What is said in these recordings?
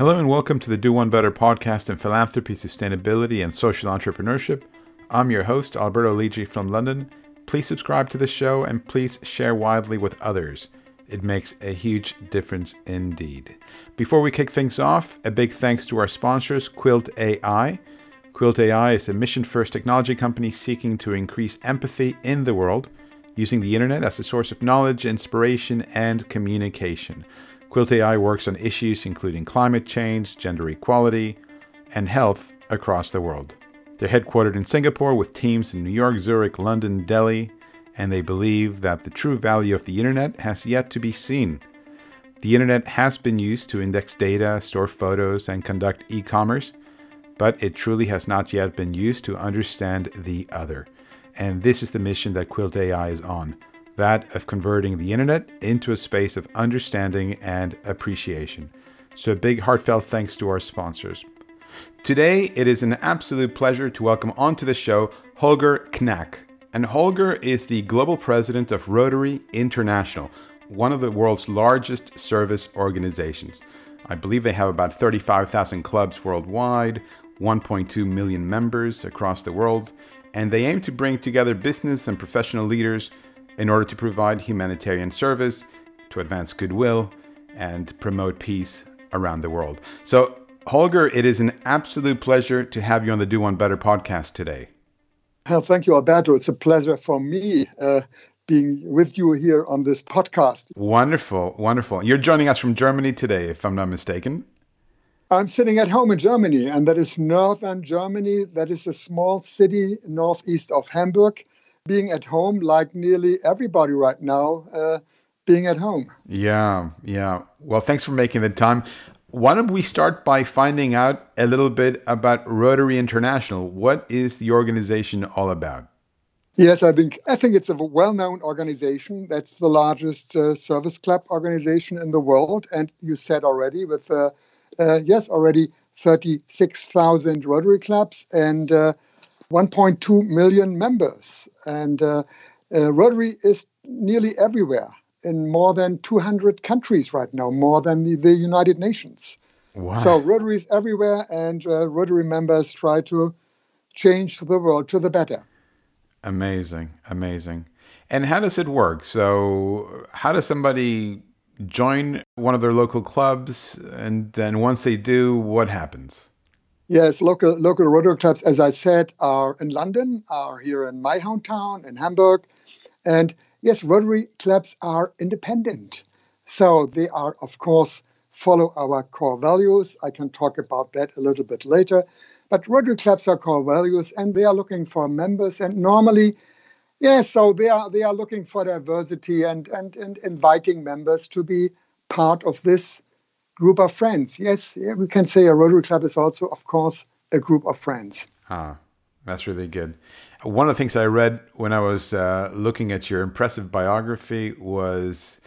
Hello and welcome to the Do One Better podcast in philanthropy, sustainability, and social entrepreneurship. I'm your host, Alberto Lidji from London. Please subscribe to the show and please share widely with others. It makes a huge difference indeed. Before we kick things off, a big thanks to our sponsors, Quilt AI. Quilt AI is a mission first technology company seeking to increase empathy in the world using the internet as a source of knowledge, inspiration, and communication. Quilt AI works on issues including climate change, gender equality, and health across the world. They're headquartered in Singapore with teams in New York, Zurich, London, Delhi, and they believe that the true value of the internet has yet to be seen. The internet has been used to index data, store photos, and conduct e commerce, but it truly has not yet been used to understand the other. And this is the mission that Quilt AI is on that of converting the internet into a space of understanding and appreciation. So, a big heartfelt thanks to our sponsors. Today, it is an absolute pleasure to welcome onto the show Holger Knaack. And Holger is the global president of Rotary International, one of the world's largest service organizations. I believe they have about 35,000 clubs worldwide, 1.2 million members across the world, and they aim to bring together business and professional leaders in order to provide humanitarian service, to advance goodwill, and promote peace around the world. So, Holger, it is an absolute pleasure to have you on the Do One Better podcast today. Well, thank you, Alberto. It's a pleasure for me uh, being with you here on this podcast. Wonderful, wonderful. You're joining us from Germany today, if I'm not mistaken. I'm sitting at home in Germany, and that is northern Germany. That is a small city northeast of Hamburg being at home like nearly everybody right now uh, being at home. Yeah, yeah. Well, thanks for making the time. Why don't we start by finding out a little bit about Rotary International? What is the organization all about? Yes, I think I think it's a well-known organization. That's the largest uh, service club organization in the world, and you said already with uh, uh yes, already thirty-six thousand Rotary clubs and uh, 1.2 million members. And uh, uh, Rotary is nearly everywhere in more than 200 countries right now, more than the, the United Nations. Wow. So Rotary is everywhere, and uh, Rotary members try to change the world to the better. Amazing, amazing. And how does it work? So, how does somebody join one of their local clubs? And then once they do, what happens? Yes, local local Rotary clubs, as I said, are in London, are here in my hometown in Hamburg, and yes, Rotary clubs are independent, so they are of course follow our core values. I can talk about that a little bit later, but Rotary clubs are core values, and they are looking for members, and normally. Yes, so they are they are looking for diversity and, and, and inviting members to be part of this group of friends. Yes, we can say a Rotary Club is also, of course, a group of friends. Ah, that's really good. One of the things I read when I was uh, looking at your impressive biography was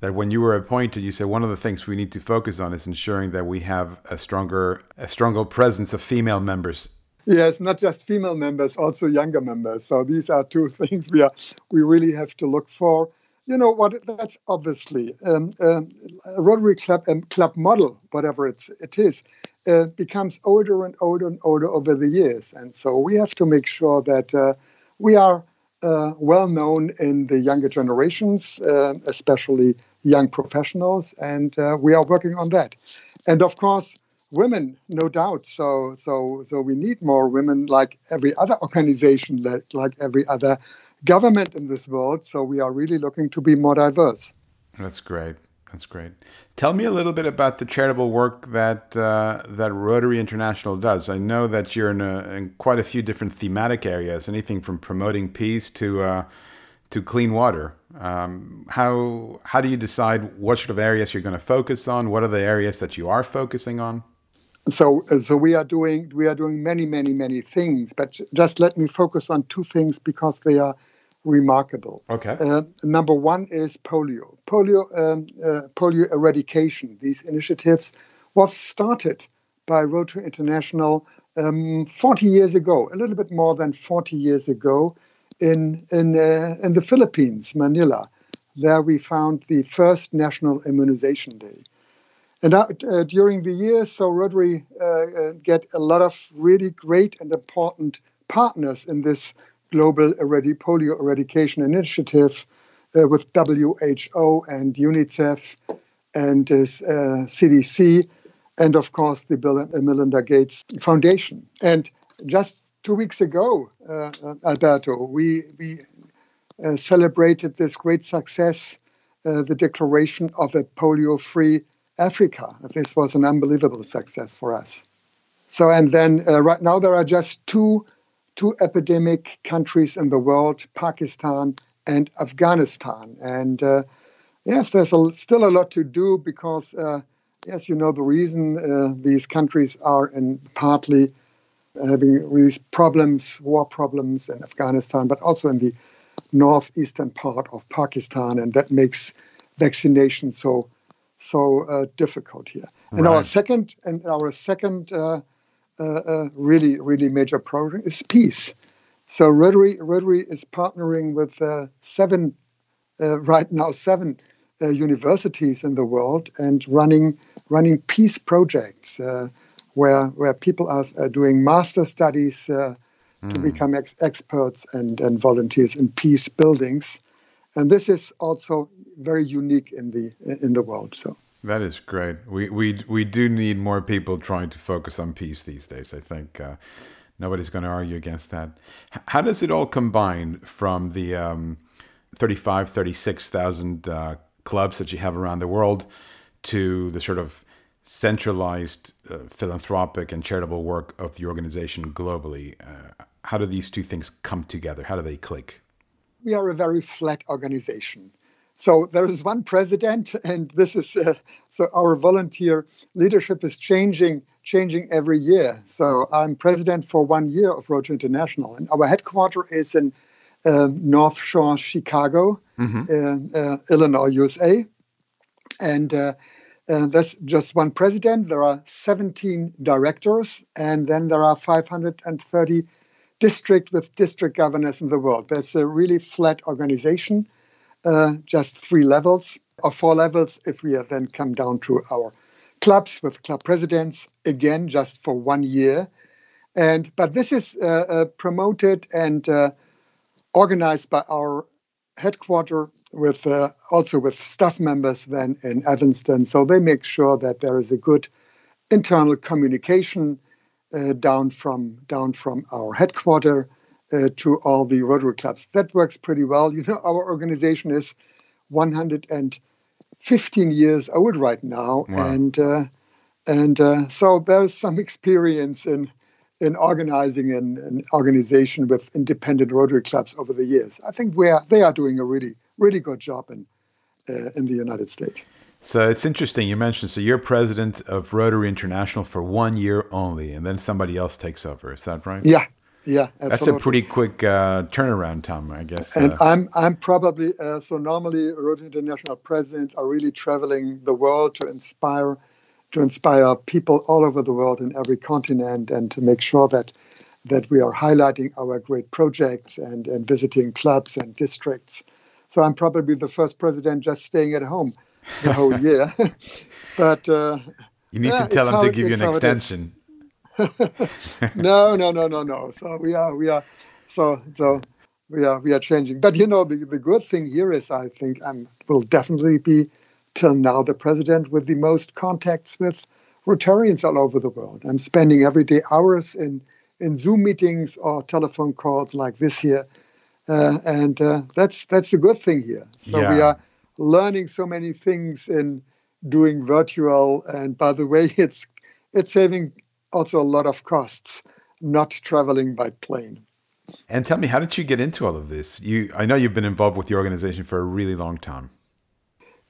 that when you were appointed, you said one of the things we need to focus on is ensuring that we have a stronger, a stronger presence of female members. Yes, not just female members, also younger members. So these are two things we are we really have to look for you know what? That's obviously um, um, a Rotary Club um, club model, whatever it's, it is, uh, becomes older and older and older over the years, and so we have to make sure that uh, we are uh, well known in the younger generations, uh, especially young professionals, and uh, we are working on that. And of course, women, no doubt. So, so, so we need more women, like every other organization, like, like every other government in this world. So we are really looking to be more diverse. That's great. That's great. Tell me a little bit about the charitable work that uh, that Rotary International does. I know that you're in, a, in, quite a few different thematic areas, anything from promoting peace to uh, to clean water. Um, how how do you decide what sort of areas you're going to focus on? What are the areas that you are focusing on? So so we are doing we are doing many many many things, but just let me focus on two things because they are remarkable. Okay. Uh, number one is polio. Polio, um, uh, polio eradication. These initiatives was started by Rotary International um, 40 years ago, a little bit more than 40 years ago, in in uh, in the Philippines, Manila. There we found the first National Immunization Day. And uh, during the years, so Rotary uh, uh, get a lot of really great and important partners in this global eradi- polio eradication initiative uh, with WHO and UNICEF and uh, CDC, uh, and of course the Bill and Melinda Gates Foundation. And just two weeks ago, uh, Alberto, we we celebrated this great success, the declaration of a polio-free Africa. This was an unbelievable success for us. So, and then uh, right now there are just two, two epidemic countries in the world Pakistan and Afghanistan. And uh, yes, there's a, still a lot to do because, uh, yes, you know, the reason uh, these countries are in partly having these problems, war problems in Afghanistan, but also in the northeastern part of Pakistan. And that makes vaccination so so uh, difficult here. Right. And our second and our second uh, uh, uh, really really major program is peace. So Rotary Rotary is partnering with uh, seven right now seven universities in the world and running running peace projects where where people are doing master studies mm. to become ex- experts and, and volunteers in peace buildings and this is also very unique in the in the world. So that is great. We we we do need more people trying to focus on peace these days. I think uh, nobody's going to argue against that. How does it all combine from the um, 35, 36,000 uh, clubs that you have around the world to the sort of centralized uh, philanthropic and charitable work of the organization globally? Uh, how do these two things come together? How do they click? we are a very flat organization. So there is one president, and this is uh, so our volunteer leadership is changing changing every year. So I'm president for one year of Rotary International, and our headquarters is in uh, North Shore, Chicago, mm-hmm. uh, Illinois, USA, and. Uh, uh, that's just one president. There are 17 directors, and then there are 530 district with district governors in the world. There's a really flat organization, uh, just three levels or four levels if we then come down to our clubs with club presidents, again, just for one year. And but this is uh, uh, promoted and uh, organized by our headquarter with uh, also with staff members then in Evanston. So they make sure that there is a good internal communication uh, down from down from our headquarters uh, to all the Rotary clubs. That works pretty well. You know, our organization is 115 years old right now, wow. and uh, and uh, so there's some experience in in organizing an, an, organization with independent Rotary clubs over the years. I think we are, they are doing a really really good job in uh, in the United States. So it's interesting you mentioned. So you're president of Rotary International for one year only, and then somebody else takes over. Is that right? Yeah, yeah. Absolutely. That's a pretty quick uh, turnaround time, I guess. And uh, I'm I'm probably uh, so normally Rotary International presidents are really traveling the world to inspire to inspire people all over the world in every continent and to make sure that that we are highlighting our great projects and, and visiting clubs and districts. So I'm probably the first president just staying at home the whole year. but uh, you need yeah, to tell them to give you an extension. no, no, no, no, no. So we are, we are, so so we are, we are changing. But you know, the, the good thing here is, I think, I will definitely be till now the president with the most contacts with Rotarians all over the world. I'm spending every day hours in in Zoom meetings or telephone calls like this here, uh, and uh, that's that's the good thing here. So yeah. we are learning so many things in doing virtual. And by the way, it's it's saving also a lot of costs not traveling by plane. And tell me, how did you get into all of this? You, I know you've been involved with the organization for a really long time.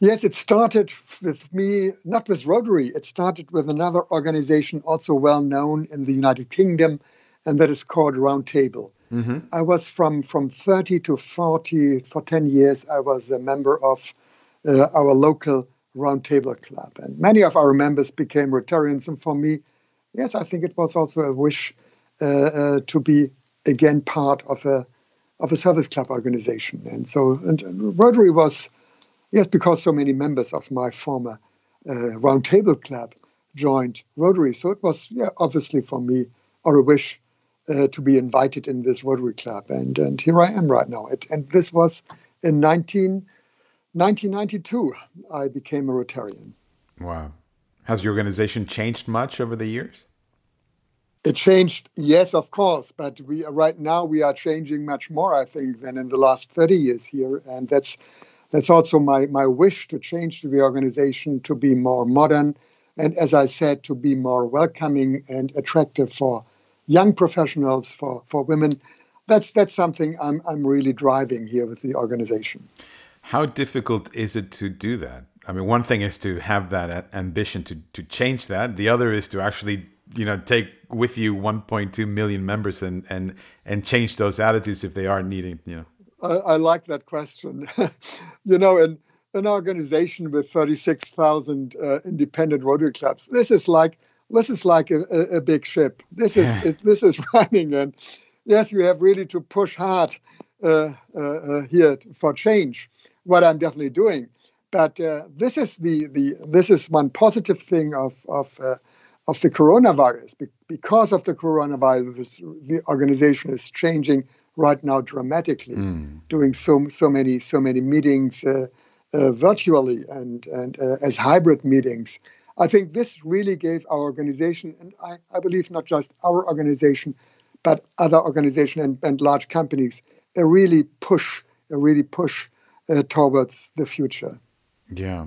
Yes, it started with me, not with Rotary. It started with another organization also well known in the United Kingdom, and that is called Roundtable. Mm-hmm. I was from from 30 to 40 for 10 years. I was a member of uh, our local roundtable club, and many of our members became Rotarians. And for me, yes, I think it was also a wish uh, uh, to be again part of a of a service club organization. And so, and Rotary was yes because so many members of my former uh, Roundtable Club joined Rotary. So it was, yeah, obviously for me, or a wish uh, to be invited in this Rotary Club. And, and here I am right now. It, and this was in 19, 1992, I became a Rotarian. Wow. Has your organization changed much over the years? It changed, yes, of course, but we right now we are changing much more, I think, than in the last 30 years here, and that's that's also my my wish to change the organization to be more modern, and as I said, to be more welcoming and attractive for young professionals, for for women. That's that's something I'm I'm really driving here with the organization. How difficult is it to do that? I mean, one thing is to have that ambition to to change that. The other is to actually you know take with you 1.2 million members and and and change those attitudes if they are needing you know i, I like that question you know in an organization with 36,000 uh, independent Rotary clubs. This is like this is like a, a, big ship. This is it, this is running, and yes, we have really to push hard uh, uh, uh here for change. What I'm definitely doing, but uh, this is the the this is one positive thing of of uh, of the coronavirus. because of the coronavirus, the organization is changing right now dramatically, mm. doing so so many so many meetings uh, uh, virtually and and uh, as hybrid meetings. I think this really gave our organization, and I, I believe not just our organization, but other organizations and, and large companies, a really push, a really push uh, towards the future. Yeah.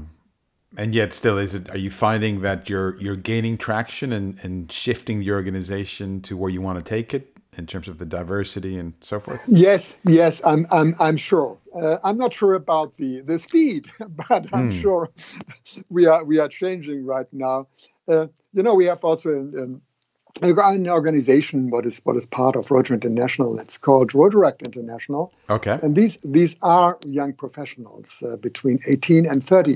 And yet still is it are you finding that you're you're gaining traction and and shifting the organization to where you want to take it in terms of the diversity and so forth? Yes yes i'm i'm i'm sure. Uh, i'm not sure about the the speed but i'm mm. sure we are we are changing right now. Uh, you know we have also in, in an organization what is what is part of Rotary International. It's called Rotaract International. Okay. And these these are young professionals uh, between 18 and 30,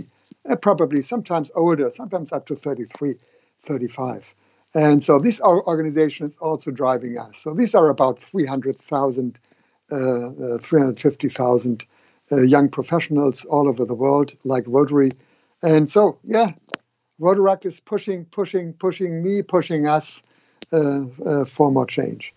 uh, probably sometimes older, sometimes up to 33, 35. And so this organization is also driving us. So these are about 300,000, uh, uh 350,000 uh, young professionals all over the world, like Rotary. And so, yeah, Rotaract is pushing, pushing, pushing me, pushing us uh, uh, for more change.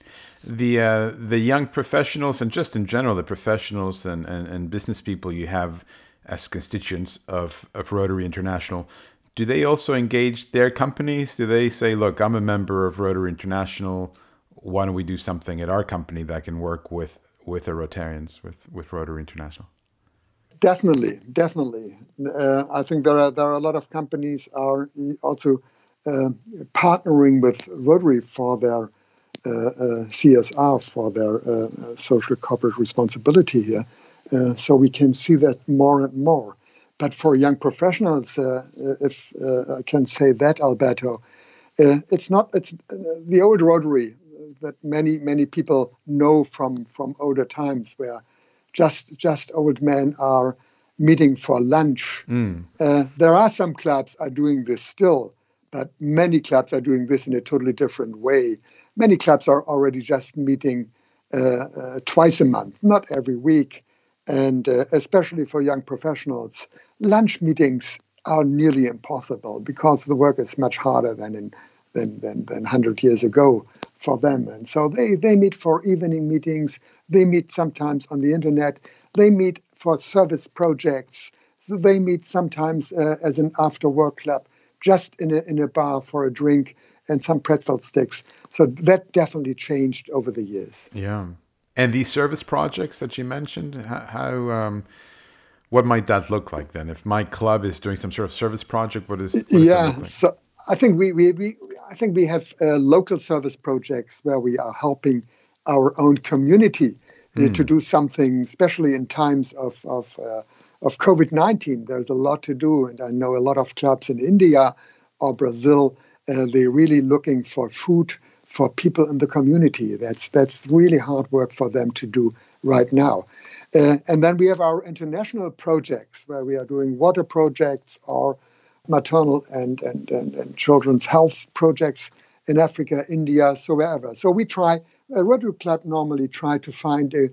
The uh, the young professionals and just in general the professionals and, and, and business people you have as constituents of, of Rotary International, do they also engage their companies? Do they say, look, I'm a member of Rotary International. Why don't we do something at our company that can work with with the Rotarians, with, with Rotary International? Definitely, definitely. Uh, I think there are there are a lot of companies are also partnering with Rotary for their uh, uh, CSR, for their social corporate responsibility here. so we can see that more and more. But for young professionals, if I can say that, Alberto, it's not it's the old Rotary that many many people know from from older times where just just old men are meeting for lunch. Mm. Uh, there are some clubs are doing this still, but many clubs are doing this in a totally different way. Many clubs are already just meeting uh, uh, twice a month, not every week. And uh, especially for young professionals, lunch meetings are nearly impossible because the work is much harder than in than, than, than 100 years ago for them. And so they, they meet for evening meetings. They meet sometimes on the internet. They meet for service projects. So they meet sometimes uh, as an after work club just in a, in a bar for a drink and some pretzel sticks. So that definitely changed over the years. Yeah. And these service projects that you mentioned, how, how um, what might that look like then? If my club is doing some sort of service project, what is? What yeah. Like? So I think we, we, we I think we have uh, local service projects where we are helping our own community mm. to do something, especially in times of of uh, of COVID 19. There's a lot to do. And I know a lot of clubs in India or Brazil, uh, they're really looking for food for people in the community. That's, that's really hard work for them to do right now. Uh, and then we have our international projects where we are doing water projects or maternal and, and, and, and children's health projects in Africa, India, so wherever. So we try, a Rotary Club normally try to find a,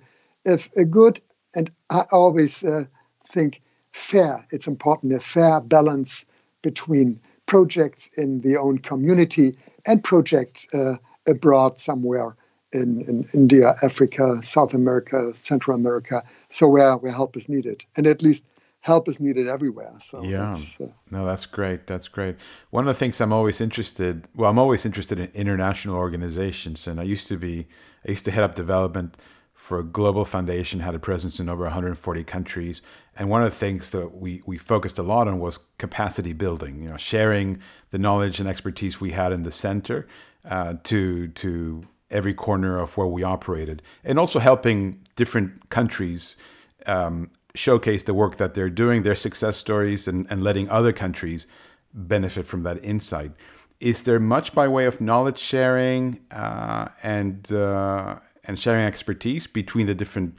a, a good, and I always uh, think fair. It's important a fair balance between projects in the own community and projects uh, abroad somewhere in, in India, Africa, South America, Central America, so where, where help is needed. And at least help is needed everywhere. So yeah, uh, no, that's great. That's great. One of the things I'm always interested. Well, I'm always interested in international organizations, and I used to be. I used to head up development for a global foundation, had a presence in over 140 countries, and one of the things that we we focused a lot on was capacity building. You know, sharing the knowledge and expertise we had in the center uh, to to every corner of where we operated, and also helping different countries um, showcase the work that they're doing, their success stories, and, and letting other countries benefit from that insight. Is there much by way of knowledge sharing uh, and uh, and sharing expertise between the different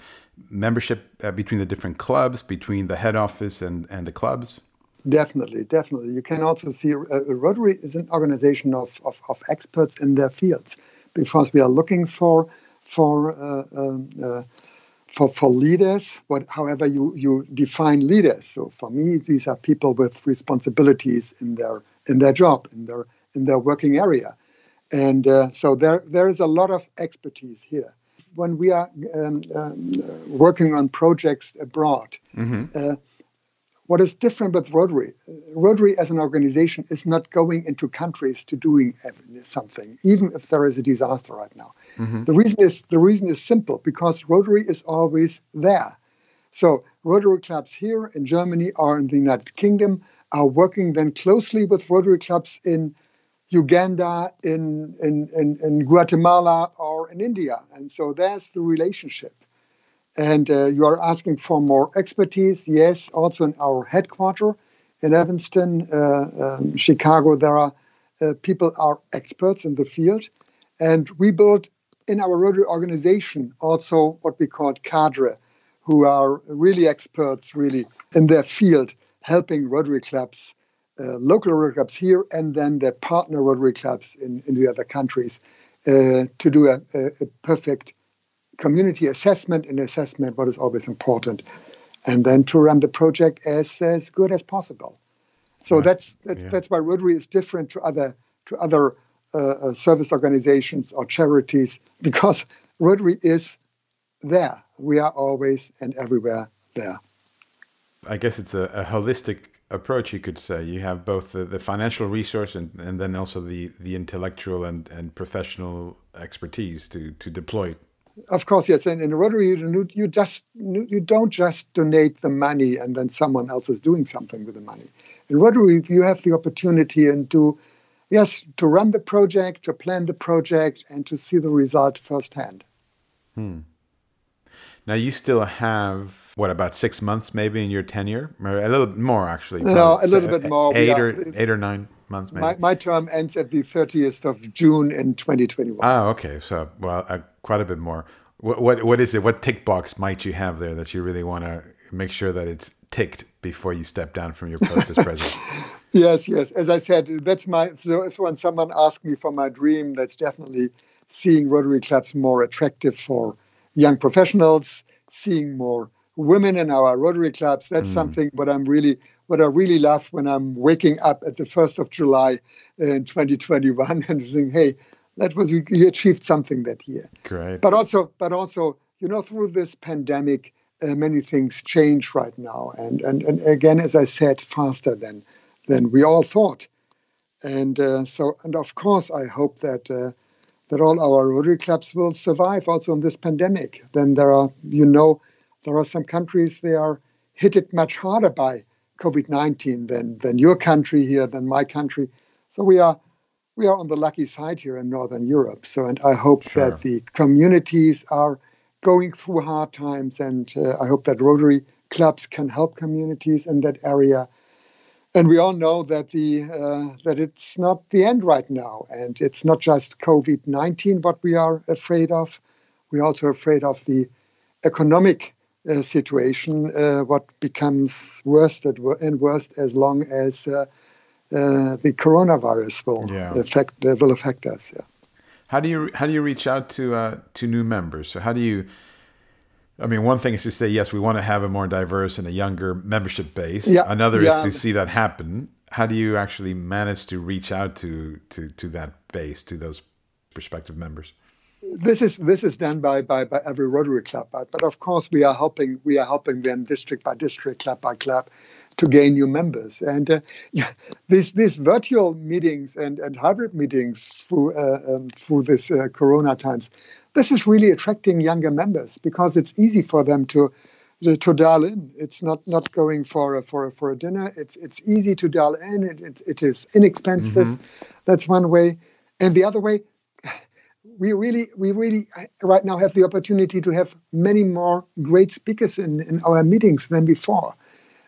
membership, uh, between the different clubs, between the head office and, and the clubs? Definitely, definitely. You can also see uh, Rotary is an organization of, of, of, experts in their fields because we are looking for for uh, um, uh, for, for leaders, what, however you, you define leaders. So for me, these are people with responsibilities in their in their job, in their in their working area, and uh, so there there is a lot of expertise here. When we are um, um, working on projects abroad, mm-hmm. uh, what is different with Rotary? Rotary as an organization is not going into countries to doing something, even if there is a disaster right now. Mm-hmm. The reason is the reason is simple because Rotary is always there. So Rotary clubs here in Germany or in the United Kingdom are working then closely with Rotary clubs in Uganda, in, in, in, in Guatemala, or in India. And so that's the relationship. And uh, you are asking for more expertise. Yes, also in our headquarters in Evanston, uh, um, Chicago, there are uh, people are experts in the field, and we built in our Rotary organization also what we call cadre, who are really experts, really in their field, helping Rotary clubs, uh, local Rotary clubs here, and then their partner Rotary clubs in, in the other countries uh, to do a, a, a perfect community assessment and assessment what is always important and then to run the project as as good as possible so right. that's that's, yeah. that's why rotary is different to other to other uh, uh, service organizations or charities because rotary is there we are always and everywhere there i guess it's a, a holistic approach you could say you have both the, the financial resource and, and then also the the intellectual and, and professional expertise to to deploy of course, yes. And in Rotary, you, you just you don't just donate the money and then someone else is doing something with the money. In Rotary, you have the opportunity and to yes to run the project, to plan the project, and to see the result firsthand. Hmm. Now you still have what about six months maybe in your tenure, or a little bit more actually. No, a little bit more. Eight or eight or nine months maybe. My, my term ends at the 30th of June in 2021. Ah, okay. So well, uh, quite a bit more. What, what what is it? What tick box might you have there that you really want to make sure that it's ticked before you step down from your post as president? yes, yes. As I said, that's my. So if when someone asks me for my dream, that's definitely seeing Rotary clubs more attractive for young professionals, seeing more women in our Rotary clubs. That's mm. something what I'm really what I really love when I'm waking up at the first of July in 2021 and saying, "Hey, that was we achieved something that year. Great. But also, but also, you know, through this pandemic, uh, many things change right now, and and and again, as I said, faster than than we all thought. And uh, so, and of course, I hope that uh, that all our Rotary clubs will survive also in this pandemic. Then there are, you know, there are some countries they are hit it much harder by COVID-19 than than your country here, than my country. So we are we are on the lucky side here in Northern Europe. So, and I hope sure. that the communities are going through hard times, and uh, I hope that Rotary clubs can help communities in that area. And we all know that the uh, that it's not the end right now, and it's not just COVID nineteen what we are afraid of. We're also afraid of the economic uh, situation, uh, what becomes worse and worse as long as uh, uh, the coronavirus will yeah. affect will affect us. Yeah. How do you how do you reach out to uh, to new members? So how do you? I mean, one thing is to say yes, we want to have a more diverse and a younger membership base. Yeah. Another yeah. is to see that happen. how do you actually manage to reach out to to to that base, to those prospective members? This is this is done by, by, by every Rotary Club, but, but of course we are helping we are helping them district by district, club by club, to gain new members. And uh, these these virtual meetings and, and hybrid meetings through uh, um, through this uh, Corona times, this is really attracting younger members because it's easy for them to to dial in. It's not not going for a, for a, for a dinner. It's it's easy to dial in. It, it, it is inexpensive. Mm-hmm. That's one way, and the other way we really, we really right now have the opportunity to have many more great speakers in, in our meetings than before.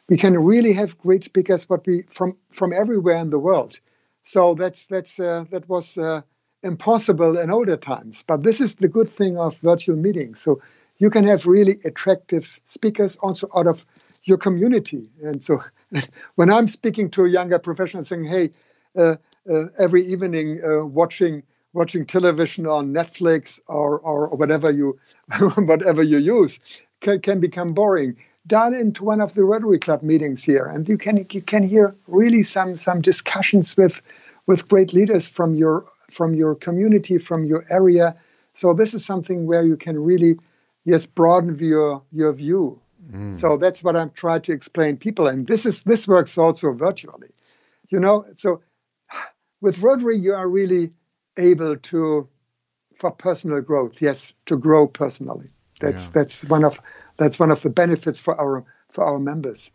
We can really have great speakers, but we from from everywhere in the world. So that's that's uh, that was uh, impossible in older times. But this is the good thing of virtual meetings. So you can have really attractive speakers also out of your community. And so when I'm speaking to a younger professional, saying, "Hey, uh, uh every evening uh, watching." Watching television on Netflix or, or whatever you whatever you use can, can become boring. Dial into one of the Rotary Club meetings here, and you can you can hear really some some discussions with with great leaders from your from your community, from your area. So this is something where you can really yes broaden your your view. Mm. So that's what I'm trying to explain people, and this is this works also virtually. You know, so with Rotary you are really able to for personal growth yes to grow personally that's yeah. that's one of that's one of the benefits for our for our members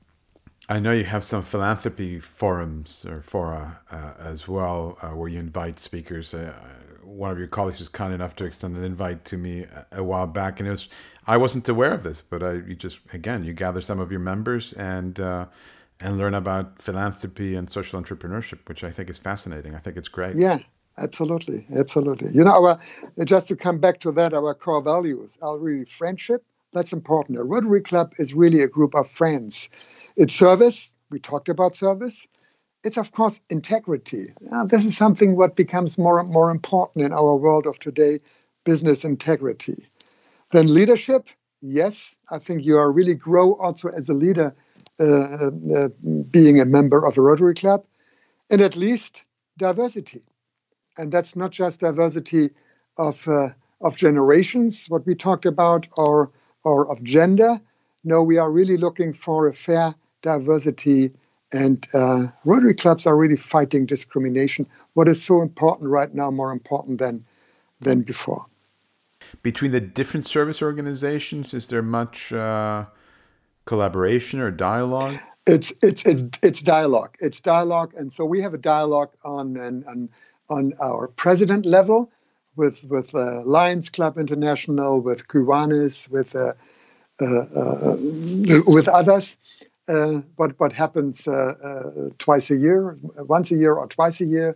I know you have some philanthropy forums or fora uh, as well, uh, where you invite speakers. Uh, one of your colleagues was kind enough to extend an invite to me a, a, while back, and it was I wasn't aware of this, but I you just again you gather some of your members and uh, and learn about philanthropy and social entrepreneurship, which I think is fascinating. I think it's great. Yeah, Absolutely, absolutely. You know, our just to come back to that, our core values are really friendship. That's important. A Rotary Club is really a group of friends. It's service. We talked about service. It's of course integrity. Uh, this is something what becomes more and more important in our world of today. Business integrity. Then leadership. Yes, I think you are really grow also as a leader, uh, uh, being a member of a Rotary Club, and at least diversity and that's not just diversity of uh, of generations, what we talked about, or or of gender. No, we are really looking for a fair diversity, and uh, Rotary clubs are really fighting discrimination. What is so important right now, more important than than before. Between the different service organizations, is there much uh, collaboration or dialogue? It's it's it's it's dialogue. It's dialogue, and so we have a dialogue on and and on our president level with with uh, Lions Club International, with Kiwanis, with uh, uh, uh with others. Uh, what what happens uh, twice a year, once a year or twice a year,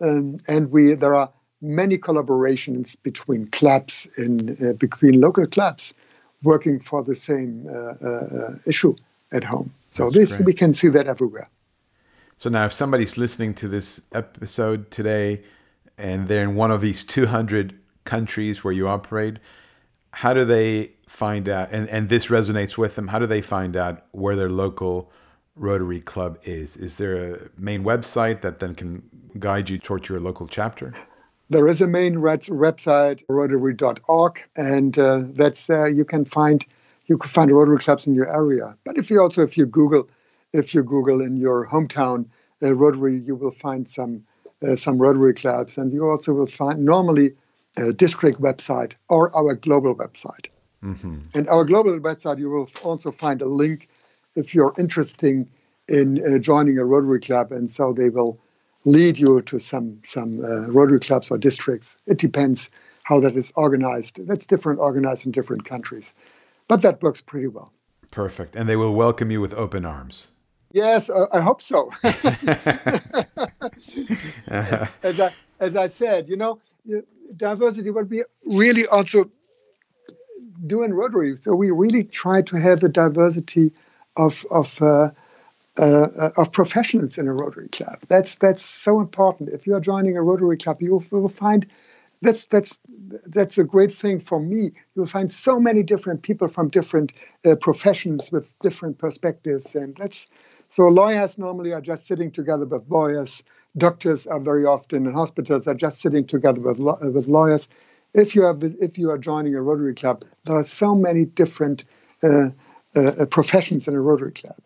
um, and we there are many collaborations between clubs in between local clubs working for the same issue at home. So That's this great. we can see that everywhere. So now, if somebody's listening to this episode today and they're in one of these 200 countries where you operate, how do they find out, and, and this resonates with them, how do they find out where their local Rotary Club is? Is there a main website that then can guide you towards your local chapter? There is a main website, rotary.org, and uh, that's uh, you can find you can find Rotary clubs in your area. But if you also if you Google if you Google in your hometown uh, Rotary, you will find some uh, some Rotary clubs, and you also will find normally a district website or our global website. Mm-hmm. And our global website, you will also find a link if you're interested in uh, joining a Rotary club, and so they will lead you to some some uh, Rotary clubs or districts. It depends how that is organized. That's different organized in different countries, but that works pretty well. Perfect, and they will welcome you with open arms. Yes, uh, I hope so. as, I, as I said, you know, diversity, what we really also do in Rotary. So we really try to have a diversity of of uh, uh, of professionals in a Rotary club. That's that's so important. If you are joining a Rotary club, you will find that's that's that's a great thing for me. You'll find so many different people from different uh, professions with different perspectives, and that's So lawyers normally are just sitting together with lawyers. Doctors are very often in hospitals are just sitting together with with lawyers. If you are if you are joining a Rotary Club, there are so many different uh, uh, professions in a Rotary Club.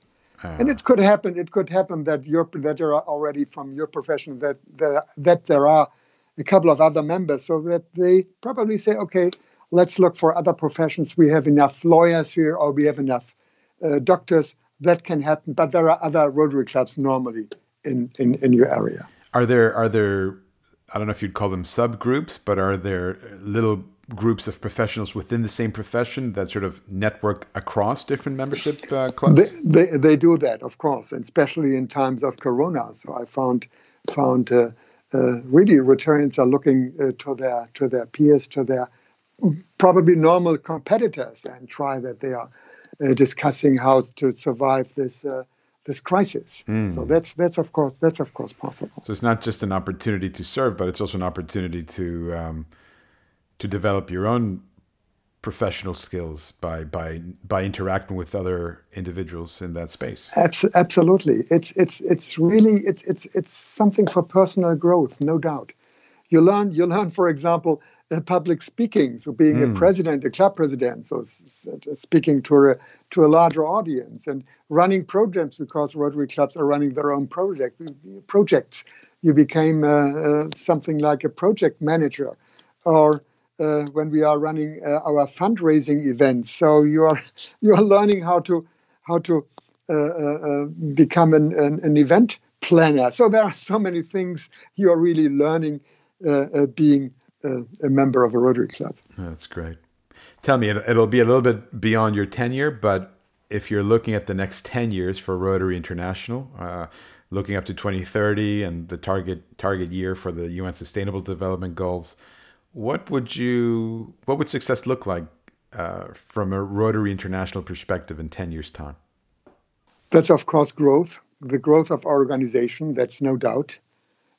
Uh. And it could happen. It could happen that you're that there are already from your profession that that, that there are a couple of other members, so that they probably say, okay, let's look for other professions. We have enough lawyers here, or we have enough uh, doctors. That can happen, but there are other Rotary clubs normally in, in, in your area. Are there are there? I don't know if you'd call them subgroups, but are there little groups of professionals within the same profession that sort of network across different membership uh, clubs? They, they, they do that, of course, and especially in times of Corona. So I found found uh, uh, really Rotarians are looking uh, to their to their peers, to their probably normal competitors, and try that they are uh, discussing how to survive this uh, this crisis. Mm. So that's that's of course that's of course possible. So it's not just an opportunity to serve, but it's also an opportunity to um, to develop your own professional skills by by by interacting with other individuals in that space. Absolutely, it's it's it's really it's it's it's something for personal growth, no doubt. You learn you learn, for example, uh, public speaking, so being mm. a hmm. president, a club president, so speaking to a to a larger audience and running projects because Rotary clubs are running their own project projects. You became uh, uh, something like a project manager, or uh, when we are running uh, our fundraising events. So you are you are learning how to how to uh, uh, uh, become an, an, an, event planner. So there are so many things you are really learning being a member of a Rotary Club. That's great. Tell me, it'll be a little bit beyond your tenure, but if you're looking at the next 10 years for Rotary International, uh, looking up to 2030 and the target target year for the UN Sustainable Development Goals, what would you what would success look like uh, from a Rotary International perspective in 10 years time? That's of course growth, the growth of our organization, that's no doubt.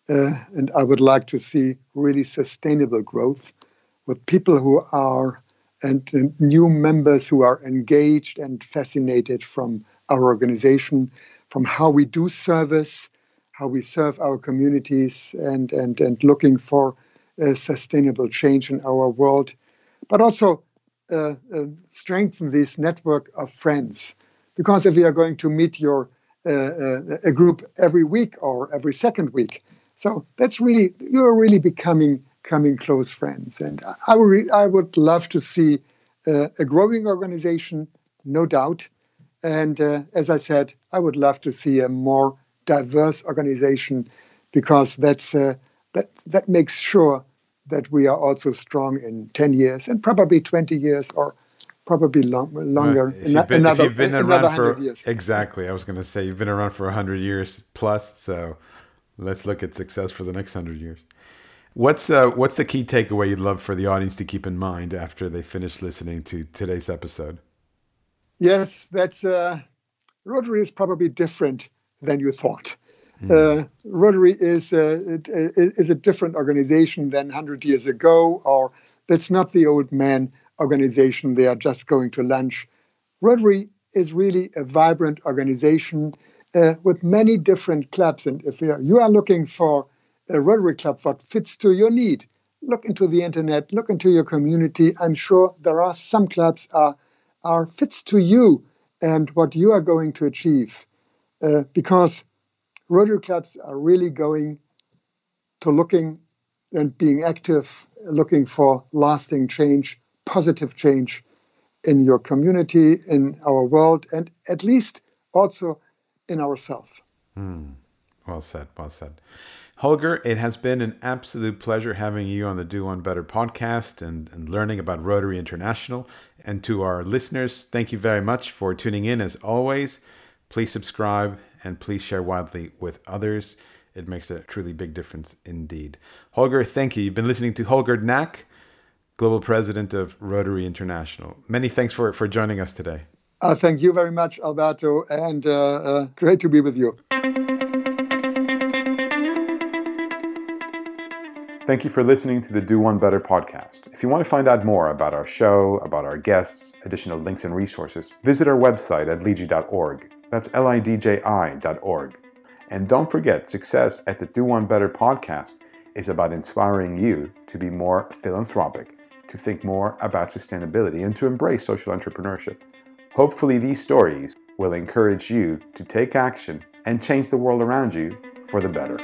Uh, and I would like to see really sustainable growth with people who are and, and new members who are engaged and fascinated from our organization, from how we do service, how we serve our communities, and and and looking for uh, sustainable change in our world, but also uh, uh, strengthen this network of friends. Because if we are going to meet your a group every week or every second week, so that's really you're really becoming becoming close friends. And I would I would love to see uh, a growing organization, no doubt. And uh, as I said, I would love to see a more diverse organization because that's uh, that that makes sure that we are also strong in 10 years and probably 20 years or probably long, longer. If you've been, another, if you've been around for years. exactly, I was going to say you've been around for 100 years plus. So let's look at success for the next 100 years. What's uh, what's the key takeaway you'd love for the audience to keep in mind after they finish listening to today's episode? Yes, that's uh, Rotary is probably different than you thought. Mm. Uh, Rotary is a, is a different organization than 100 years ago, or that's not the old man organization. They are just going to lunch. Rotary is really a vibrant organization uh, with many different clubs. And if you are looking for a Rotary club what fits to your need, look into the internet, look into your community. I'm sure there are some clubs are are fits to you and what you are going to achieve. Uh, because Rotary clubs are really going to looking and being active, looking for lasting change, positive change in your community, in our world, and at least also in ourselves. Mm. Well said. Well said. Holger, it has been an absolute pleasure having you on the Do One Better podcast and, and learning about Rotary International. And to our listeners, thank you very much for tuning in as always. Please subscribe and please share widely with others. It makes a truly big difference indeed. Holger, thank you. You've been listening to Holger Knaack, Global President of Rotary International. Many thanks for, for joining us today. Uh, thank you very much, Alberto, and uh, uh, great to be with you. Thank you for listening to the Do One Better podcast. If you want to find out more about our show, about our guests, additional links and resources, visit our website at lidji.org That's L I D J I.org. And don't forget, success at the Do One Better podcast is about inspiring you to be more philanthropic, to think more about sustainability, and to embrace social entrepreneurship. Hopefully, these stories will encourage you to take action and change the world around you for the better.